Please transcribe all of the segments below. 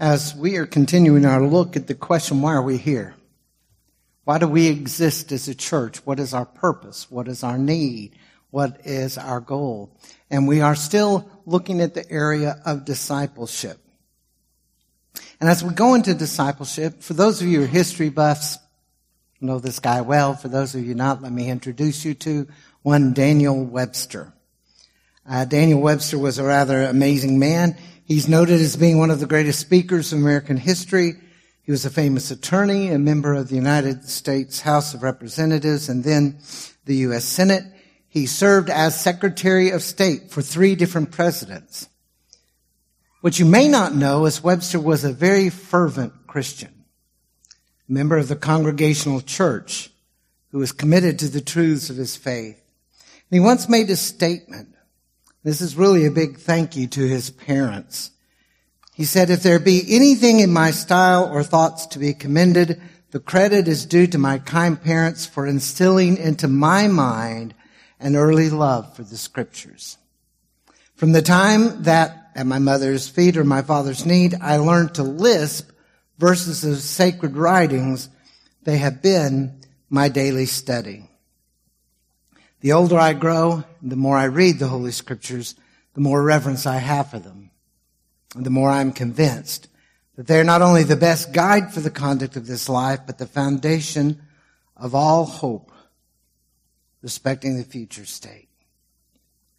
as we are continuing our look at the question, why are we here? Why do we exist as a church? What is our purpose? What is our need? What is our goal? And we are still looking at the area of discipleship. And as we go into discipleship, for those of you who are history buffs, know this guy well. For those of you not, let me introduce you to one Daniel Webster. Uh, Daniel Webster was a rather amazing man. He's noted as being one of the greatest speakers in American history. He was a famous attorney, a member of the United States House of Representatives, and then the U.S. Senate. He served as Secretary of State for three different presidents. What you may not know is Webster was a very fervent Christian, a member of the Congregational Church who was committed to the truths of his faith. And he once made a statement this is really a big thank you to his parents. He said, if there be anything in my style or thoughts to be commended, the credit is due to my kind parents for instilling into my mind an early love for the scriptures. From the time that at my mother's feet or my father's knee, I learned to lisp verses of sacred writings. They have been my daily study. The older I grow, the more I read the Holy Scriptures, the more reverence I have for them. And the more I'm convinced that they're not only the best guide for the conduct of this life, but the foundation of all hope respecting the future state.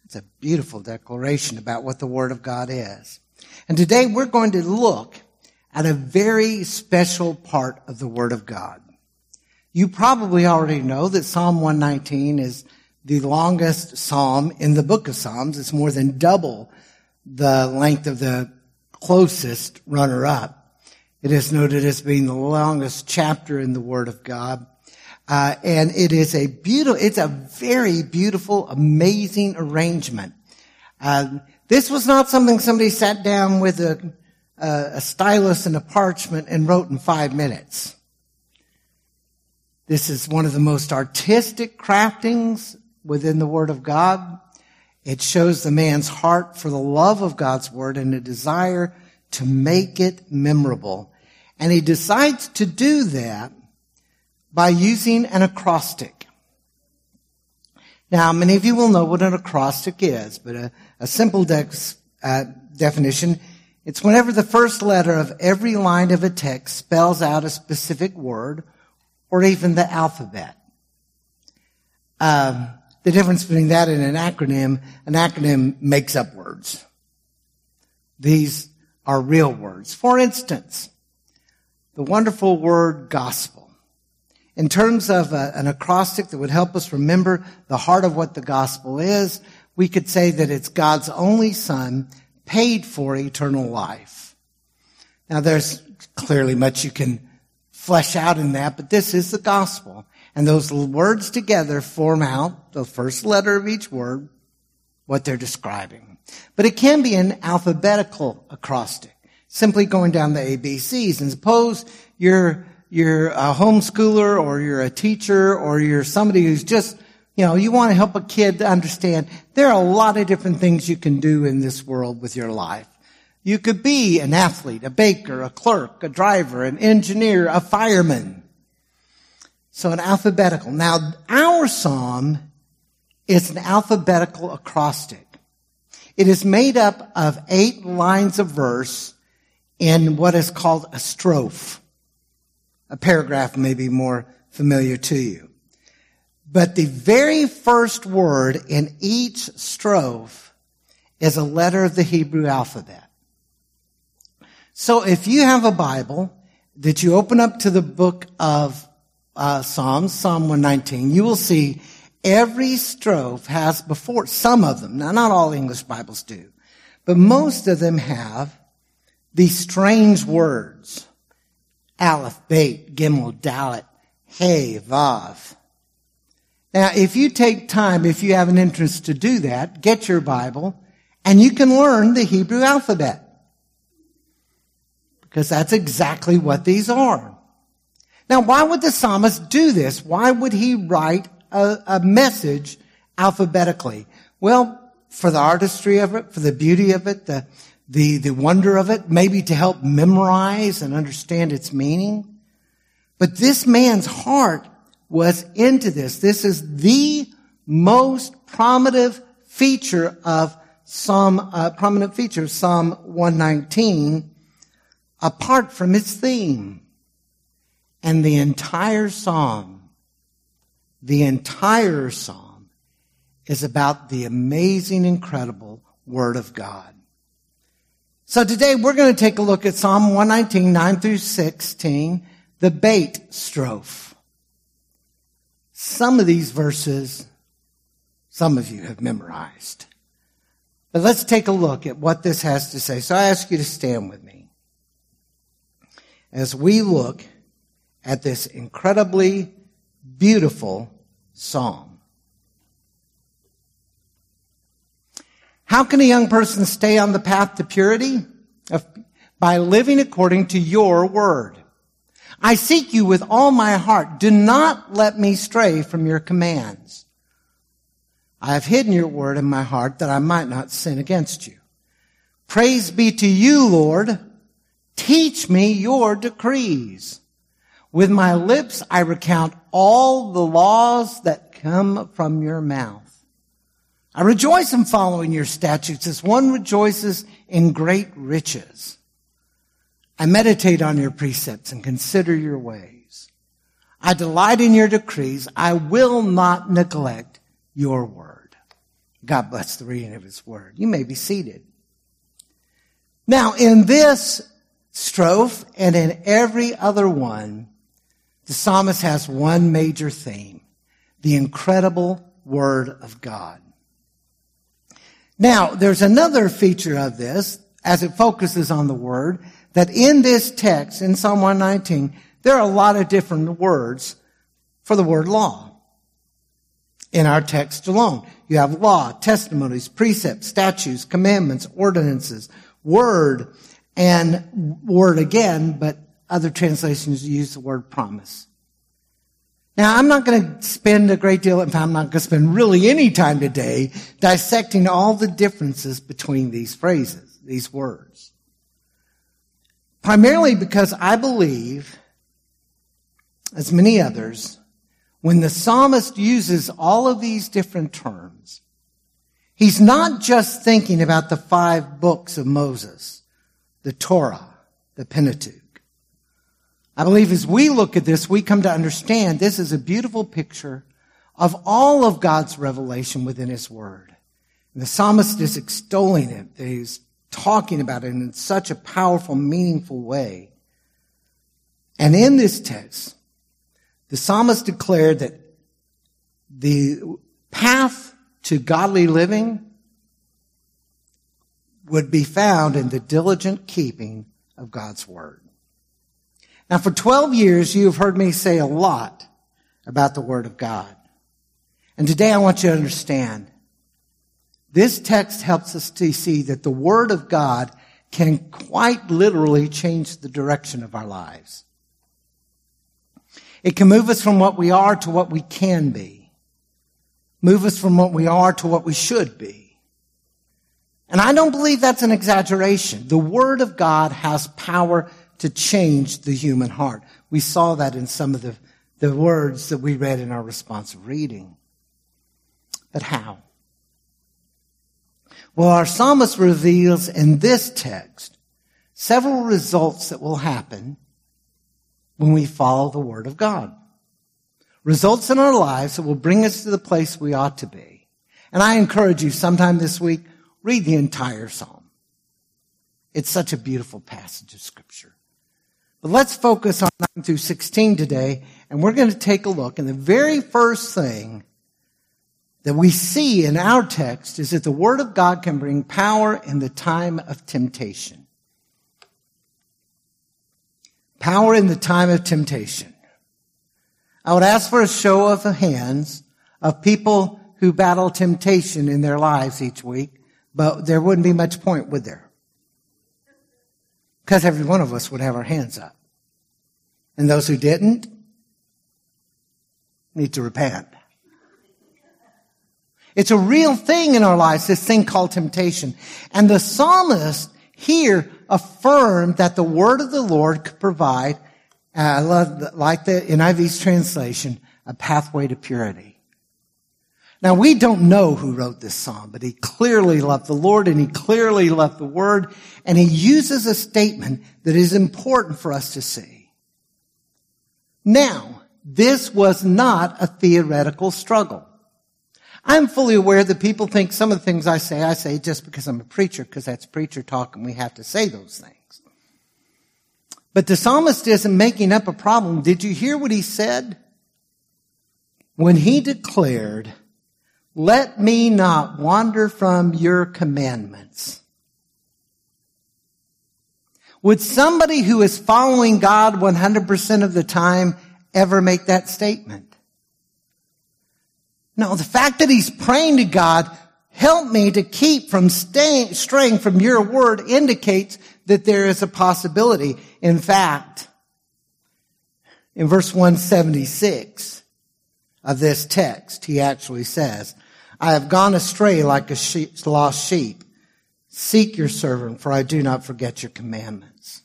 It's a beautiful declaration about what the Word of God is. And today we're going to look at a very special part of the Word of God. You probably already know that Psalm 119 is the longest psalm in the book of Psalms. It's more than double the length of the closest runner up. It is noted as being the longest chapter in the Word of God. Uh, and it is a beautiful, it's a very beautiful, amazing arrangement. Uh, this was not something somebody sat down with a, a, a stylus and a parchment and wrote in five minutes. This is one of the most artistic craftings within the Word of God. It shows the man's heart for the love of God's Word and a desire to make it memorable. And he decides to do that by using an acrostic. Now, many of you will know what an acrostic is, but a, a simple uh, definition, it's whenever the first letter of every line of a text spells out a specific word or even the alphabet. Um, the difference between that and an acronym, an acronym makes up words. These are real words. For instance, the wonderful word gospel. In terms of a, an acrostic that would help us remember the heart of what the gospel is, we could say that it's God's only son paid for eternal life. Now there's clearly much you can flesh out in that, but this is the gospel. And those words together form out the first letter of each word, what they're describing. But it can be an alphabetical acrostic, simply going down the ABCs. And suppose you're, you're a homeschooler or you're a teacher or you're somebody who's just, you know, you want to help a kid to understand there are a lot of different things you can do in this world with your life. You could be an athlete, a baker, a clerk, a driver, an engineer, a fireman. So an alphabetical. Now, our psalm is an alphabetical acrostic. It is made up of eight lines of verse in what is called a strophe. A paragraph may be more familiar to you. But the very first word in each strophe is a letter of the Hebrew alphabet. So if you have a Bible that you open up to the book of uh, Psalms, Psalm 119, you will see every strophe has before, some of them, now not all English Bibles do, but most of them have these strange words. Aleph, Beit, Gimel, Dalet, Hey, Vav. Now, if you take time, if you have an interest to do that, get your Bible and you can learn the Hebrew alphabet. Because that's exactly what these are. Now, why would the psalmist do this? Why would he write a, a message alphabetically? Well, for the artistry of it, for the beauty of it, the, the, the wonder of it, maybe to help memorize and understand its meaning. But this man's heart was into this. This is the most prominent feature of Psalm, uh, prominent feature of Psalm 119, apart from its theme. And the entire psalm, the entire psalm is about the amazing, incredible Word of God. So today we're going to take a look at Psalm 119, 9 through 16, the Beit strophe. Some of these verses, some of you have memorized. But let's take a look at what this has to say. So I ask you to stand with me as we look at this incredibly beautiful psalm. How can a young person stay on the path to purity? By living according to your word. I seek you with all my heart. Do not let me stray from your commands. I have hidden your word in my heart that I might not sin against you. Praise be to you, Lord. Teach me your decrees. With my lips, I recount all the laws that come from your mouth. I rejoice in following your statutes as one rejoices in great riches. I meditate on your precepts and consider your ways. I delight in your decrees. I will not neglect your word. God bless the reading of his word. You may be seated. Now, in this strophe and in every other one, the psalmist has one major theme, the incredible Word of God. Now, there's another feature of this, as it focuses on the Word, that in this text, in Psalm 119, there are a lot of different words for the word law. In our text alone, you have law, testimonies, precepts, statutes, commandments, ordinances, word, and word again, but other translations use the word promise. Now, I'm not going to spend a great deal, in fact, I'm not going to spend really any time today dissecting all the differences between these phrases, these words. Primarily because I believe, as many others, when the psalmist uses all of these different terms, he's not just thinking about the five books of Moses, the Torah, the Pentateuch. I believe as we look at this, we come to understand this is a beautiful picture of all of God's revelation within His Word. And the psalmist is extolling it. He's talking about it in such a powerful, meaningful way. And in this text, the psalmist declared that the path to godly living would be found in the diligent keeping of God's Word. Now, for 12 years, you have heard me say a lot about the Word of God. And today I want you to understand this text helps us to see that the Word of God can quite literally change the direction of our lives. It can move us from what we are to what we can be. Move us from what we are to what we should be. And I don't believe that's an exaggeration. The Word of God has power to change the human heart. We saw that in some of the, the words that we read in our responsive reading. But how? Well, our psalmist reveals in this text several results that will happen when we follow the word of God. Results in our lives that will bring us to the place we ought to be. And I encourage you sometime this week, read the entire psalm. It's such a beautiful passage of scripture. But let's focus on 9 through 16 today, and we're going to take a look. And the very first thing that we see in our text is that the Word of God can bring power in the time of temptation. Power in the time of temptation. I would ask for a show of hands of people who battle temptation in their lives each week, but there wouldn't be much point, would there? Because every one of us would have our hands up. And those who didn't need to repent. It's a real thing in our lives, this thing called temptation. And the psalmist, here affirmed that the word of the Lord could provide, uh, like the NIV's translation, a pathway to purity. Now we don't know who wrote this psalm, but he clearly loved the Lord and he clearly loved the word and he uses a statement that is important for us to see. Now, this was not a theoretical struggle. I'm fully aware that people think some of the things I say, I say just because I'm a preacher, because that's preacher talk and we have to say those things. But the psalmist isn't making up a problem. Did you hear what he said? When he declared, let me not wander from your commandments. Would somebody who is following God 100% of the time ever make that statement? No, the fact that he's praying to God, help me to keep from staying, straying from your word indicates that there is a possibility. In fact, in verse 176 of this text, he actually says, I have gone astray like a sheep, lost sheep. Seek your servant, for I do not forget your commandments.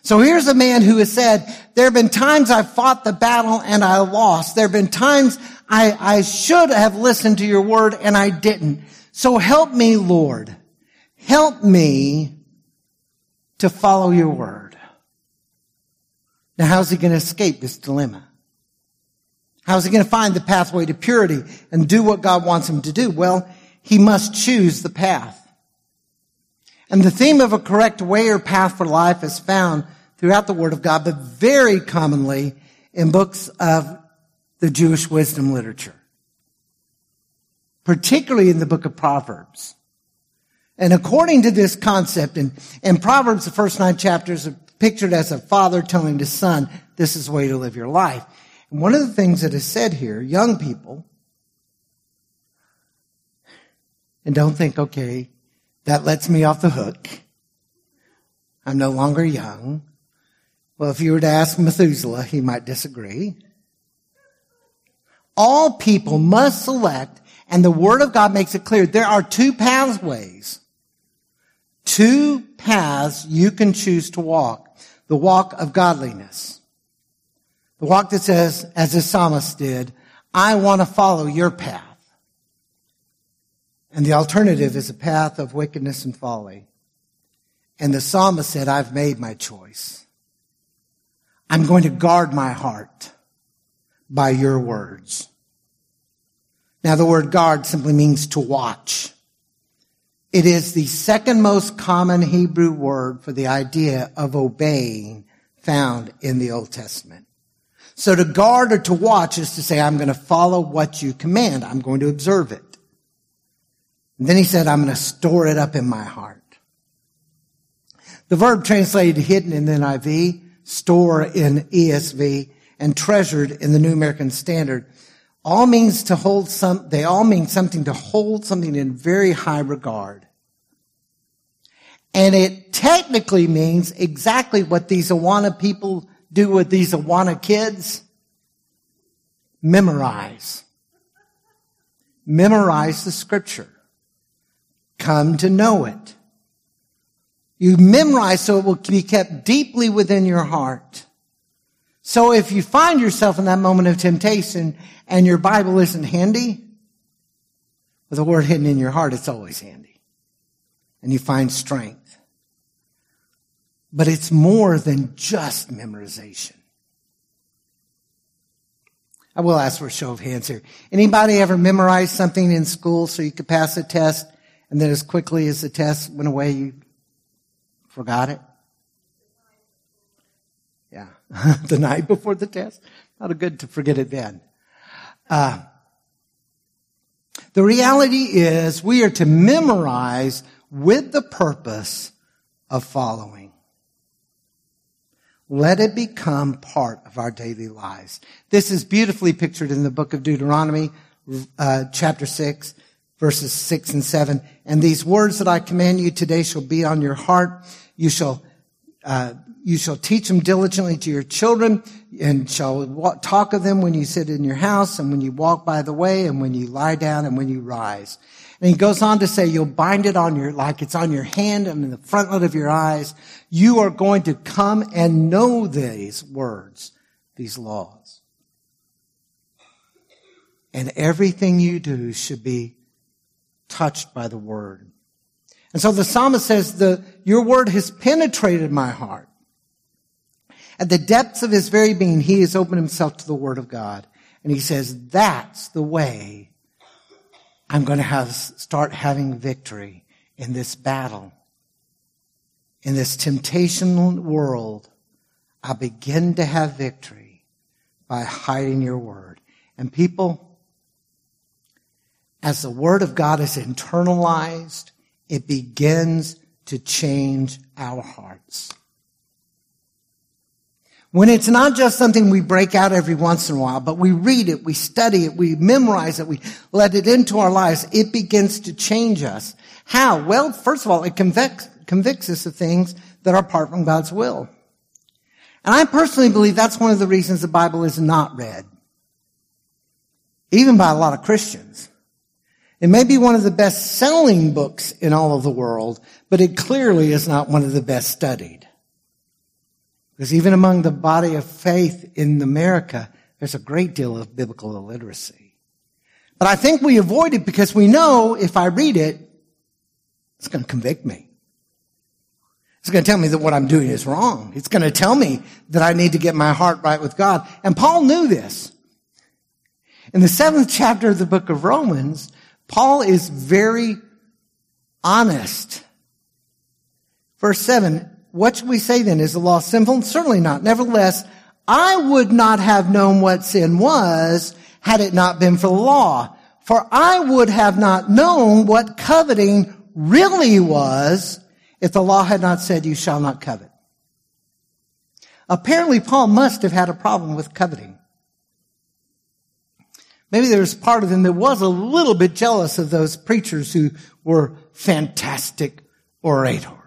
So here's a man who has said, there have been times I fought the battle and I lost. There have been times I, I should have listened to your word and I didn't. So help me, Lord. Help me to follow your word. Now how's he going to escape this dilemma? How's he going to find the pathway to purity and do what God wants him to do? Well, he must choose the path. And the theme of a correct way or path for life is found throughout the Word of God, but very commonly in books of the Jewish wisdom literature, particularly in the book of Proverbs. And according to this concept, in, in Proverbs, the first nine chapters are pictured as a father telling his son, this is the way to live your life. And one of the things that is said here, young people, and don't think, okay, that lets me off the hook. I'm no longer young. Well, if you were to ask Methuselah, he might disagree. All people must select, and the Word of God makes it clear, there are two pathways. Two paths you can choose to walk. The walk of godliness the walk that says, as the psalmist did, I want to follow your path. And the alternative is a path of wickedness and folly. And the psalmist said, I've made my choice. I'm going to guard my heart by your words. Now the word guard simply means to watch. It is the second most common Hebrew word for the idea of obeying found in the Old Testament. So to guard or to watch is to say, I'm going to follow what you command. I'm going to observe it. And then he said, I'm going to store it up in my heart. The verb translated hidden in the NIV, store in ESV, and treasured in the New American Standard all means to hold some, they all mean something to hold something in very high regard. And it technically means exactly what these Awana people do with these Awana kids? Memorize. Memorize the scripture. Come to know it. You memorize so it will be kept deeply within your heart. So if you find yourself in that moment of temptation and your Bible isn't handy, with a word hidden in your heart, it's always handy. And you find strength. But it's more than just memorization. I will ask for a show of hands here. Anybody ever memorize something in school so you could pass a test and then as quickly as the test went away, you forgot it? Yeah. the night before the test? Not a good to forget it then. Uh, the reality is we are to memorize with the purpose of following. Let it become part of our daily lives. This is beautifully pictured in the book of Deuteronomy, uh, chapter 6, verses 6 and 7. And these words that I command you today shall be on your heart. You shall, uh, you shall teach them diligently to your children and shall talk of them when you sit in your house and when you walk by the way and when you lie down and when you rise. And he goes on to say, you'll bind it on your, like it's on your hand and in the frontlet of your eyes. You are going to come and know these words, these laws. And everything you do should be touched by the word. And so the psalmist says, the, your word has penetrated my heart. At the depths of his very being, he has opened himself to the word of God. And he says, that's the way I'm going to have, start having victory in this battle. In this temptation world, I begin to have victory by hiding your word. And people, as the word of God is internalized, it begins to change our hearts. When it's not just something we break out every once in a while, but we read it, we study it, we memorize it, we let it into our lives, it begins to change us. How? Well, first of all, it convicts, convicts us of things that are apart from God's will. And I personally believe that's one of the reasons the Bible is not read. Even by a lot of Christians. It may be one of the best selling books in all of the world, but it clearly is not one of the best studied. Because even among the body of faith in America, there's a great deal of biblical illiteracy. But I think we avoid it because we know if I read it, it's going to convict me. It's going to tell me that what I'm doing is wrong. It's going to tell me that I need to get my heart right with God. And Paul knew this. In the seventh chapter of the book of Romans, Paul is very honest. Verse 7, what should we say then? Is the law sinful? Certainly not. Nevertheless, I would not have known what sin was had it not been for the law. For I would have not known what coveting really was if the law had not said you shall not covet. Apparently Paul must have had a problem with coveting. Maybe there's part of him that was a little bit jealous of those preachers who were fantastic orators.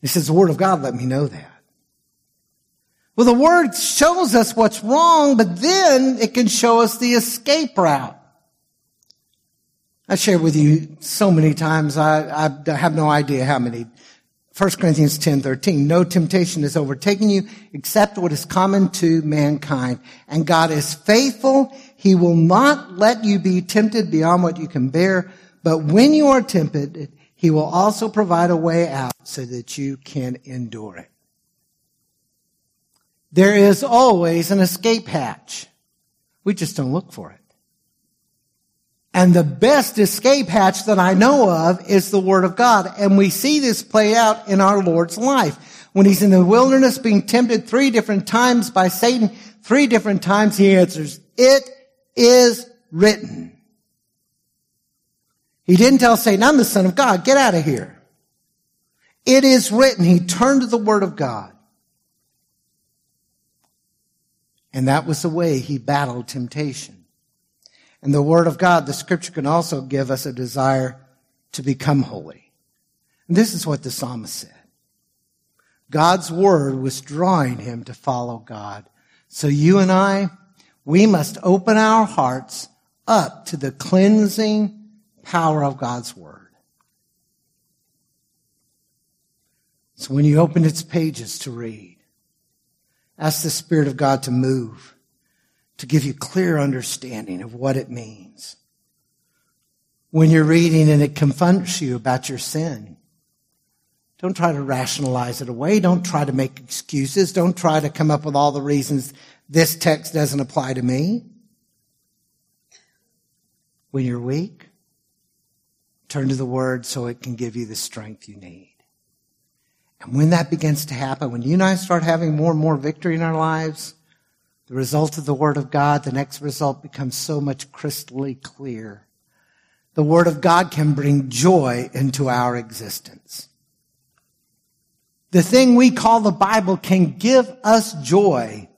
He says, the Word of God let me know that. Well, the Word shows us what's wrong, but then it can show us the escape route. I shared with you so many times, I, I have no idea how many 1 Corinthians 10, 13. No temptation is overtaking you except what is common to mankind. And God is faithful. He will not let you be tempted beyond what you can bear. But when you are tempted, he will also provide a way out so that you can endure it. There is always an escape hatch. We just don't look for it. And the best escape hatch that I know of is the Word of God. And we see this play out in our Lord's life. When he's in the wilderness being tempted three different times by Satan, three different times he answers, it is written. He didn't tell Satan, I'm the son of God, get out of here. It is written. He turned to the Word of God. And that was the way he battled temptation. And the Word of God, the Scripture can also give us a desire to become holy. And this is what the psalmist said. God's Word was drawing him to follow God. So you and I, we must open our hearts up to the cleansing power of God's Word. So when you open its pages to read, ask the Spirit of God to move to give you clear understanding of what it means. When you're reading and it confronts you about your sin, don't try to rationalize it away. Don't try to make excuses. Don't try to come up with all the reasons this text doesn't apply to me. When you're weak, turn to the word so it can give you the strength you need. And when that begins to happen, when you and I start having more and more victory in our lives, the result of the Word of God, the next result becomes so much crystally clear. The Word of God can bring joy into our existence. The thing we call the Bible can give us joy.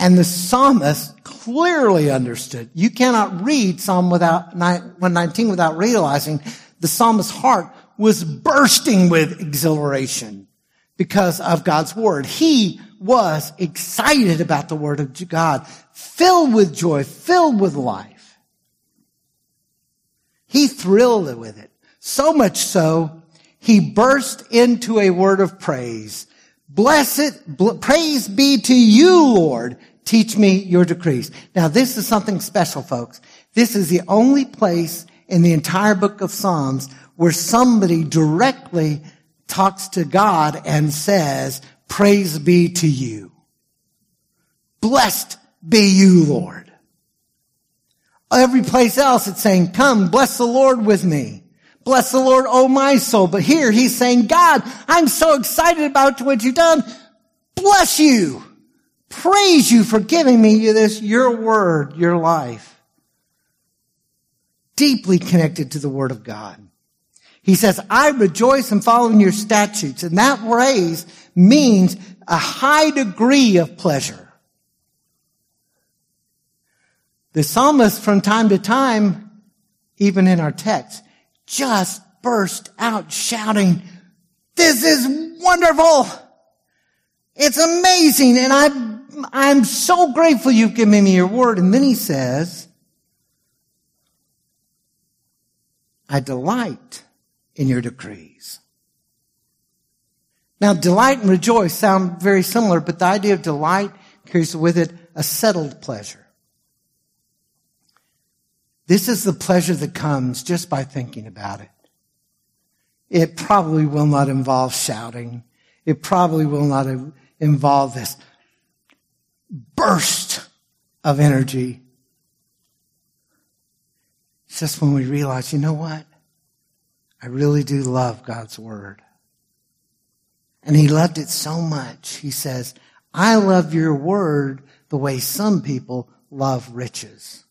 And the psalmist clearly understood. You cannot read Psalm without 119 without realizing the psalmist's heart was bursting with exhilaration because of God's word. He was excited about the word of God, filled with joy, filled with life. He thrilled with it. So much so, he burst into a word of praise. Blessed, bl- praise be to you, Lord. Teach me your decrees. Now this is something special, folks. This is the only place in the entire book of Psalms where somebody directly talks to God and says, praise be to you. Blessed be you, Lord. Every place else it's saying, come, bless the Lord with me. Bless the Lord, oh my soul. But here he's saying, God, I'm so excited about what you've done. Bless you. Praise you for giving me this, your word, your life. Deeply connected to the word of God. He says, I rejoice in following your statutes. And that phrase means a high degree of pleasure. The psalmist from time to time, even in our text, just burst out shouting, this is wonderful. It's amazing. And I'm, I'm so grateful you've given me your word. And then he says, I delight in your decrees. Now, delight and rejoice sound very similar, but the idea of delight carries with it a settled pleasure. This is the pleasure that comes just by thinking about it. It probably will not involve shouting. It probably will not involve this burst of energy. It's just when we realize, you know what? I really do love God's word. And he loved it so much. He says, I love your word the way some people love riches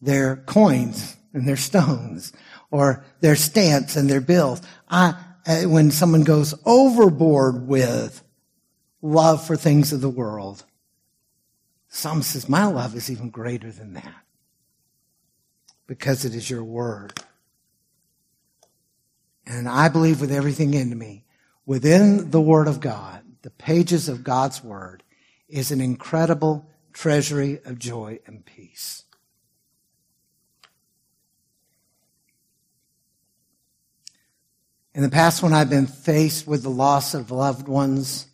their coins and their stones or their stamps and their bills. I, uh, when someone goes overboard with love for things of the world, some says, my love is even greater than that because it is your word. And I believe with everything in me, within the word of God, the pages of God's word is an incredible treasury of joy and peace. In the past, when I've been faced with the loss of loved ones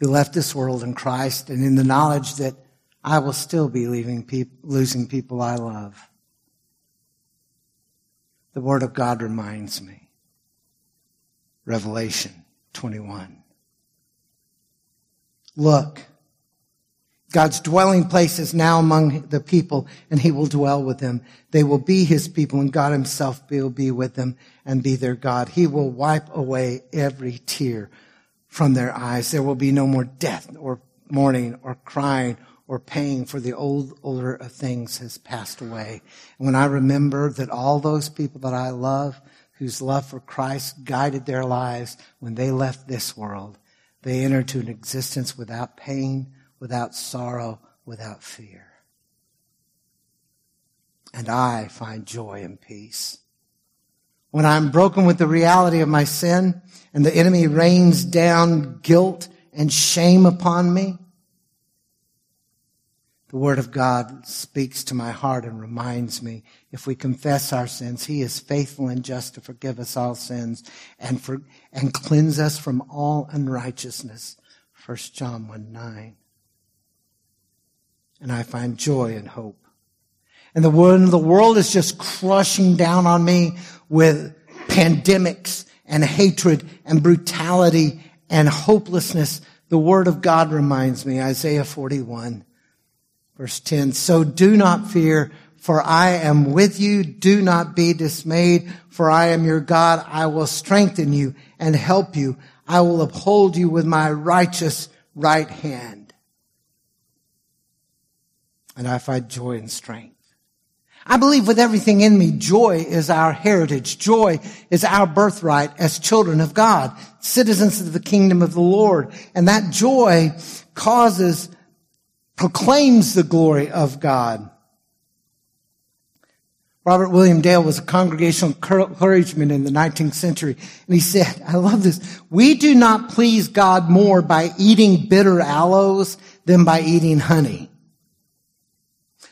who left this world in Christ and in the knowledge that I will still be losing people I love, the Word of God reminds me. Revelation 21. Look, God's dwelling place is now among the people and he will dwell with them. They will be his people and God himself will be with them and be their God. He will wipe away every tear from their eyes. There will be no more death or mourning or crying or pain for the old order of things has passed away. And when I remember that all those people that I love, whose love for Christ guided their lives when they left this world, they entered to an existence without pain, without sorrow, without fear. And I find joy and peace. When I'm broken with the reality of my sin and the enemy rains down guilt and shame upon me, the Word of God speaks to my heart and reminds me if we confess our sins, He is faithful and just to forgive us all sins and, for, and cleanse us from all unrighteousness. 1 John 1 9 and I find joy and hope. And the when the world is just crushing down on me with pandemics and hatred and brutality and hopelessness, the word of God reminds me, Isaiah 41 verse 10, so do not fear, for I am with you. Do not be dismayed, for I am your God. I will strengthen you and help you. I will uphold you with my righteous right hand and I find joy and strength. I believe with everything in me, joy is our heritage. Joy is our birthright as children of God, citizens of the kingdom of the Lord. And that joy causes, proclaims the glory of God. Robert William Dale was a congregational clergyman in the 19th century, and he said, I love this, we do not please God more by eating bitter aloes than by eating honey.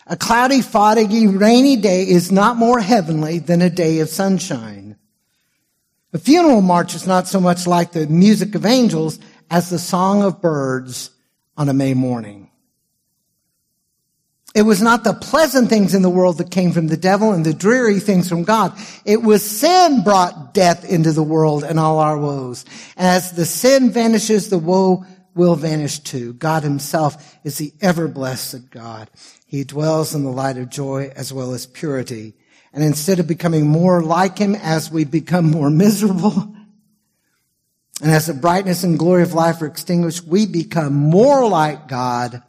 A cloudy, foggy, rainy day is not more heavenly than a day of sunshine. A funeral march is not so much like the music of angels as the song of birds on a May morning. It was not the pleasant things in the world that came from the devil and the dreary things from God. It was sin brought death into the world and all our woes. As the sin vanishes, the woe will vanish too. God himself is the ever blessed God. He dwells in the light of joy as well as purity. And instead of becoming more like him as we become more miserable, and as the brightness and glory of life are extinguished, we become more like God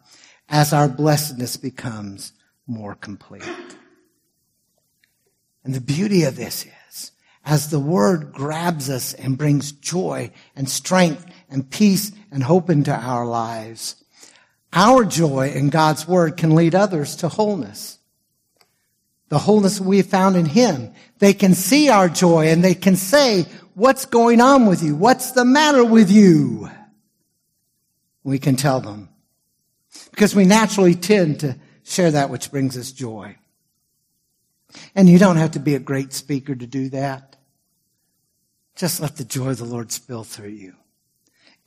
as our blessedness becomes more complete. And the beauty of this is, as the word grabs us and brings joy and strength and peace and hope into our lives, our joy in God's word can lead others to wholeness. The wholeness we found in Him. They can see our joy and they can say, what's going on with you? What's the matter with you? We can tell them, because we naturally tend to share that which brings us joy. And you don't have to be a great speaker to do that. Just let the joy of the Lord spill through you.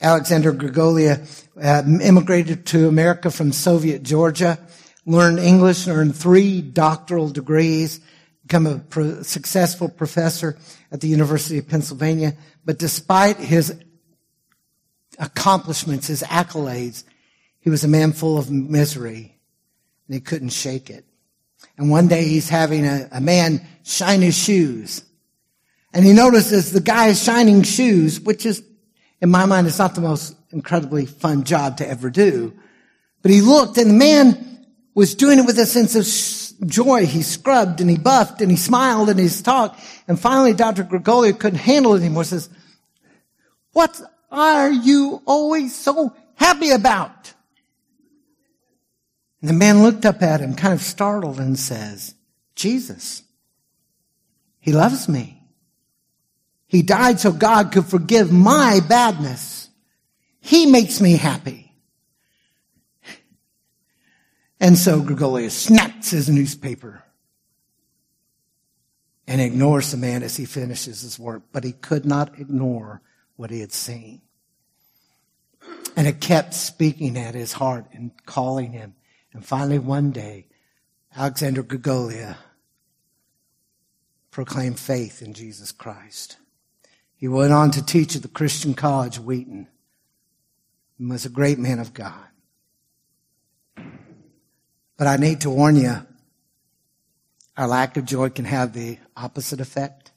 Alexander Grigolia uh, immigrated to America from Soviet Georgia, learned English, earned three doctoral degrees, become a pro- successful professor at the University of Pennsylvania. But despite his accomplishments, his accolades, he was a man full of misery and he couldn't shake it. And one day he's having a, a man shine his shoes. And he notices the guy is shining shoes, which is, in my mind, it's not the most incredibly fun job to ever do. But he looked and the man was doing it with a sense of joy. He scrubbed and he buffed and he smiled and he talked. And finally, Dr. Grigolia couldn't handle it anymore. Says, what are you always so happy about? And the man looked up at him, kind of startled, and says, Jesus. He loves me. He died so God could forgive my badness. He makes me happy. And so Grigolia snaps his newspaper and ignores the man as he finishes his work, but he could not ignore what he had seen. And it kept speaking at his heart and calling him and finally, one day, Alexander Grigolia proclaimed faith in Jesus Christ. He went on to teach at the Christian College, Wheaton, and was a great man of God. But I need to warn you, our lack of joy can have the opposite effect.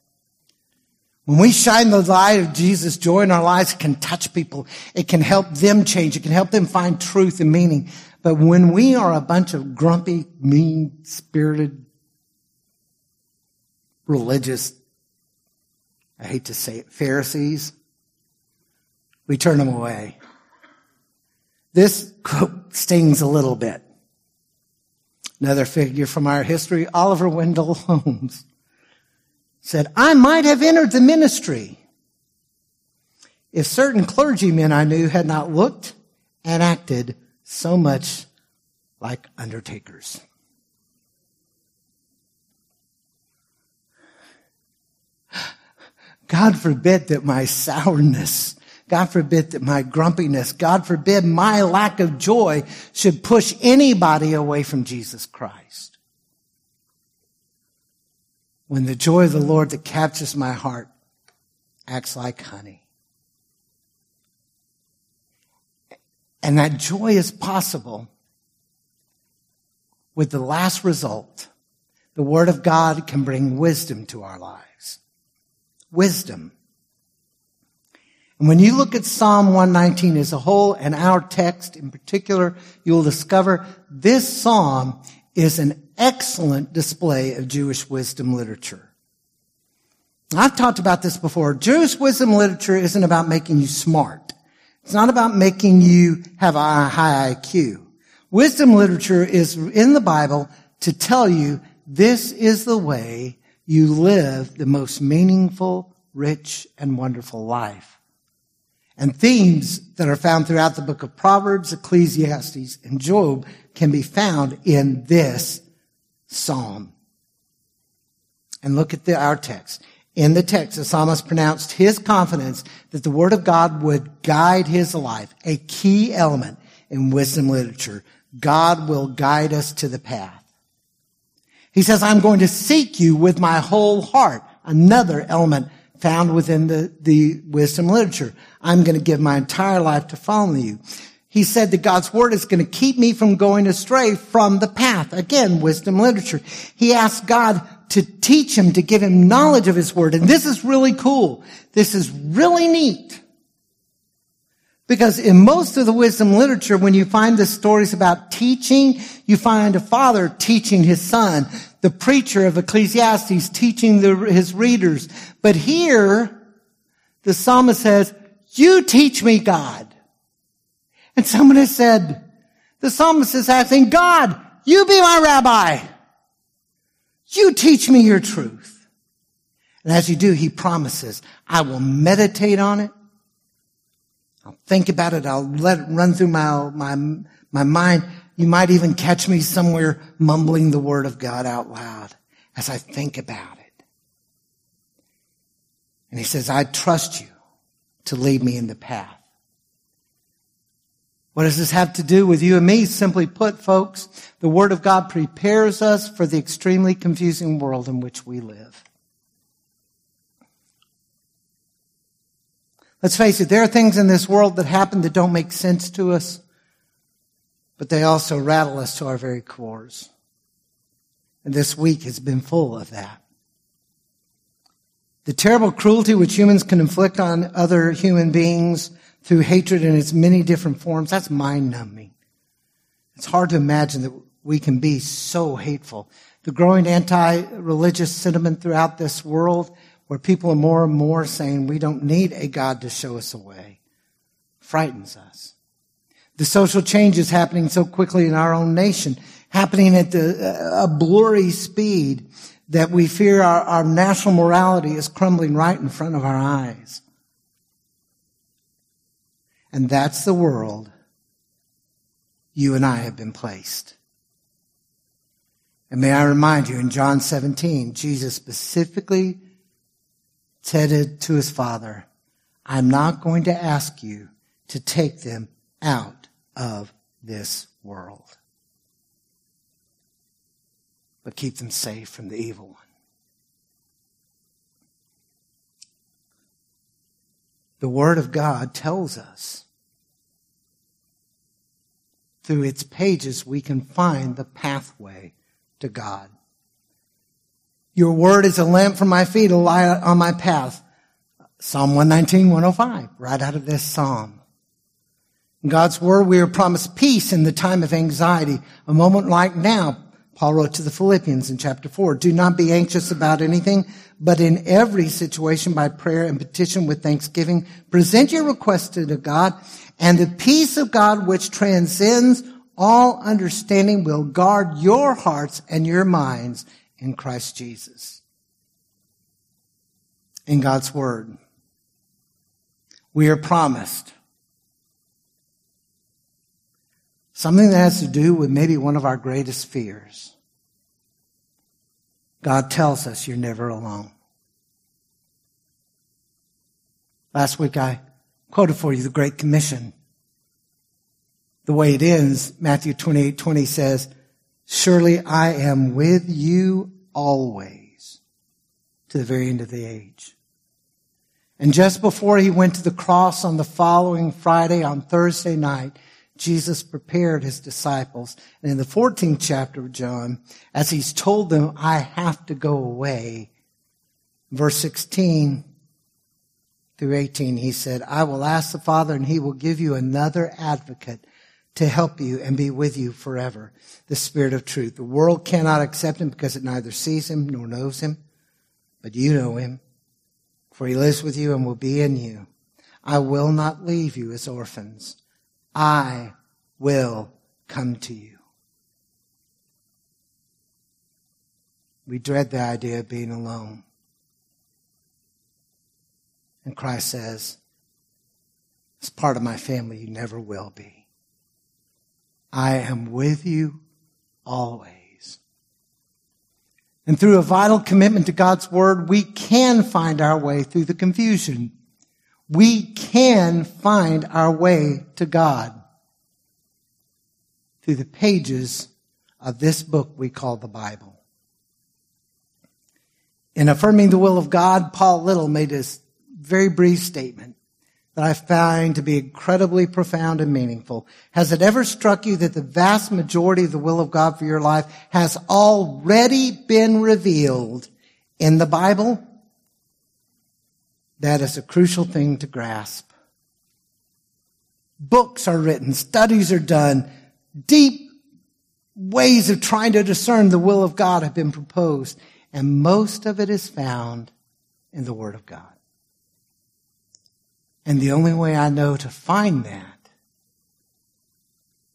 When we shine the light of Jesus' joy in our lives, can touch people. It can help them change. It can help them find truth and meaning. But when we are a bunch of grumpy, mean spirited, religious, I hate to say it, Pharisees, we turn them away. This quote stings a little bit. Another figure from our history, Oliver Wendell Holmes, said, I might have entered the ministry if certain clergymen I knew had not looked and acted so much like undertakers. God forbid that my sourness, God forbid that my grumpiness, God forbid my lack of joy should push anybody away from Jesus Christ. When the joy of the Lord that captures my heart acts like honey. And that joy is possible with the last result. The Word of God can bring wisdom to our lives. Wisdom. And when you look at Psalm 119 as a whole and our text in particular, you'll discover this psalm is an excellent display of Jewish wisdom literature. I've talked about this before. Jewish wisdom literature isn't about making you smart. It's not about making you have a high IQ. Wisdom literature is in the Bible to tell you this is the way you live the most meaningful, rich, and wonderful life. And themes that are found throughout the book of Proverbs, Ecclesiastes, and Job can be found in this psalm. And look at the, our text. In the text, the psalmist pronounced his confidence that the word of God would guide his life, a key element in wisdom literature. God will guide us to the path. He says, I'm going to seek you with my whole heart. Another element found within the, the wisdom literature. I'm going to give my entire life to follow you. He said that God's word is going to keep me from going astray from the path. Again, wisdom literature. He asked God to teach him, to give him knowledge of his word. And this is really cool. This is really neat. Because in most of the wisdom literature, when you find the stories about teaching, you find a father teaching his son, the preacher of Ecclesiastes teaching the, his readers. But here, the psalmist says, you teach me God. And someone has said, the psalmist is asking, God, you be my rabbi. You teach me your truth. And as you do, he promises, I will meditate on it. I'll think about it. I'll let it run through my, my, my mind. You might even catch me somewhere mumbling the word of God out loud as I think about it. And he says, I trust you to lead me in the path. What does this have to do with you and me? Simply put, folks, the Word of God prepares us for the extremely confusing world in which we live. Let's face it, there are things in this world that happen that don't make sense to us, but they also rattle us to our very cores. And this week has been full of that. The terrible cruelty which humans can inflict on other human beings through hatred in its many different forms, that's mind numbing. It's hard to imagine that we can be so hateful. The growing anti-religious sentiment throughout this world where people are more and more saying we don't need a God to show us a way frightens us. The social changes happening so quickly in our own nation, happening at the, uh, a blurry speed that we fear our, our national morality is crumbling right in front of our eyes. And that's the world you and I have been placed. And may I remind you, in John 17, Jesus specifically said to his father, I'm not going to ask you to take them out of this world, but keep them safe from the evil one. The Word of God tells us through its pages we can find the pathway to God. Your word is a lamp for my feet, a light on my path. Psalm 119, 105, right out of this psalm. In God's word, we are promised peace in the time of anxiety. A moment like now, Paul wrote to the Philippians in chapter 4, do not be anxious about anything, but in every situation by prayer and petition with thanksgiving, present your requests to God, and the peace of God which transcends all understanding will guard your hearts and your minds in Christ Jesus. In God's Word, we are promised something that has to do with maybe one of our greatest fears. God tells us you're never alone. Last week I quoted for you the Great Commission the way it ends, Matthew 28, 20 says, surely I am with you always to the very end of the age. And just before he went to the cross on the following Friday, on Thursday night, Jesus prepared his disciples. And in the 14th chapter of John, as he's told them, I have to go away, verse 16 through 18, he said, I will ask the Father and he will give you another advocate to help you and be with you forever. The Spirit of truth. The world cannot accept him because it neither sees him nor knows him, but you know him, for he lives with you and will be in you. I will not leave you as orphans. I will come to you. We dread the idea of being alone. And Christ says, as part of my family. You never will be. I am with you always. And through a vital commitment to God's word, we can find our way through the confusion. We can find our way to God through the pages of this book we call the Bible. In affirming the will of God, Paul Little made this very brief statement that I find to be incredibly profound and meaningful. Has it ever struck you that the vast majority of the will of God for your life has already been revealed in the Bible? That is a crucial thing to grasp. Books are written, studies are done, deep ways of trying to discern the will of God have been proposed. And most of it is found in the Word of God. And the only way I know to find that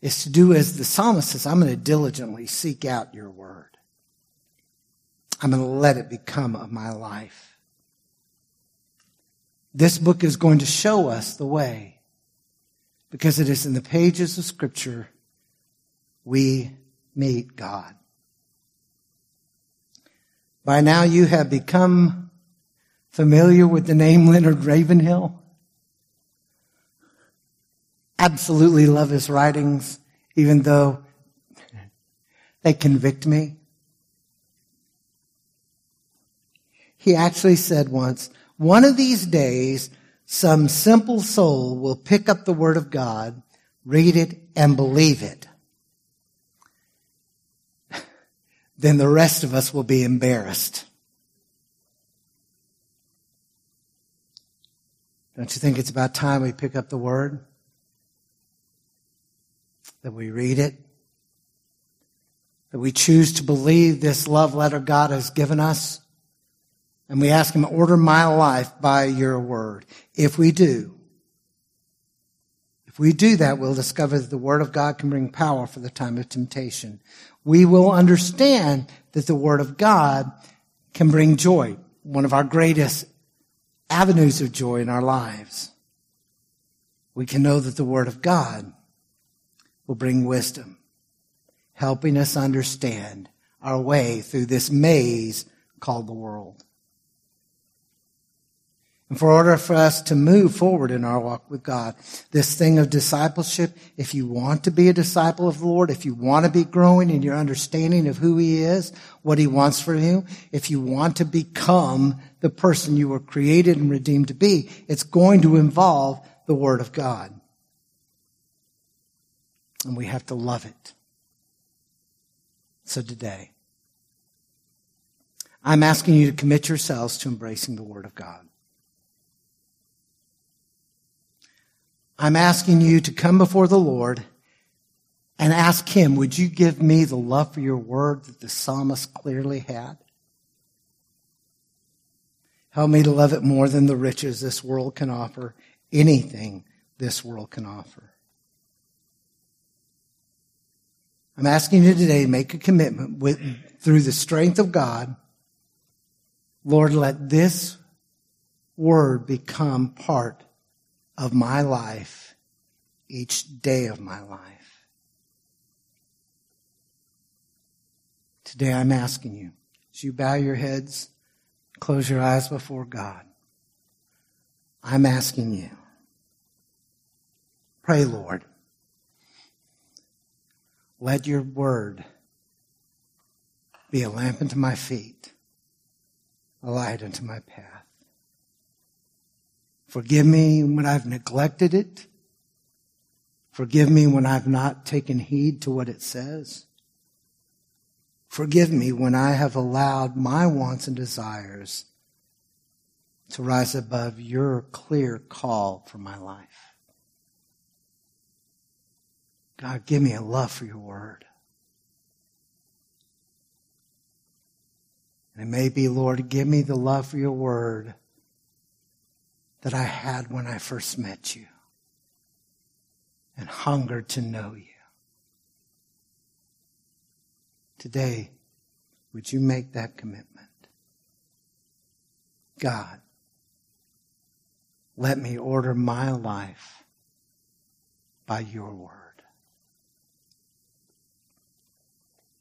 is to do as the psalmist says, I'm going to diligently seek out your Word. I'm going to let it become of my life. This book is going to show us the way because it is in the pages of Scripture we meet God. By now you have become familiar with the name Leonard Ravenhill. Absolutely love his writings, even though they convict me. He actually said once, one of these days, some simple soul will pick up the word of God, read it, and believe it. then the rest of us will be embarrassed. Don't you think it's about time we pick up the word? That we read it? That we choose to believe this love letter God has given us? And we ask Him, order my life by your word. If we do, if we do that, we'll discover that the Word of God can bring power for the time of temptation we will understand that the Word of God can bring joy, one of our greatest avenues of joy in our lives. We can know that the Word of God will bring wisdom, helping us understand our way through this maze called the world. And for order for us to move forward in our walk with God, this thing of discipleship, if you want to be a disciple of the Lord, if you want to be growing in your understanding of who He is, what He wants for you, if you want to become the person you were created and redeemed to be, it's going to involve the Word of God. And we have to love it. So today, I'm asking you to commit yourselves to embracing the Word of God. I'm asking you to come before the Lord and ask Him, would you give me the love for your word that the psalmist clearly had? Help me to love it more than the riches this world can offer, anything this world can offer. I'm asking you today to make a commitment with, through the strength of God. Lord, let this word become part of my life each day of my life. Today I'm asking you, as you bow your heads, close your eyes before God, I'm asking you, pray, Lord, let your word be a lamp unto my feet, a light unto my path. Forgive me when I've neglected it. Forgive me when I've not taken heed to what it says. Forgive me when I have allowed my wants and desires to rise above your clear call for my life. God, give me a love for your word. And it may be, Lord, give me the love for your word that I had when I first met you and hungered to know you. Today, would you make that commitment? God, let me order my life by your word.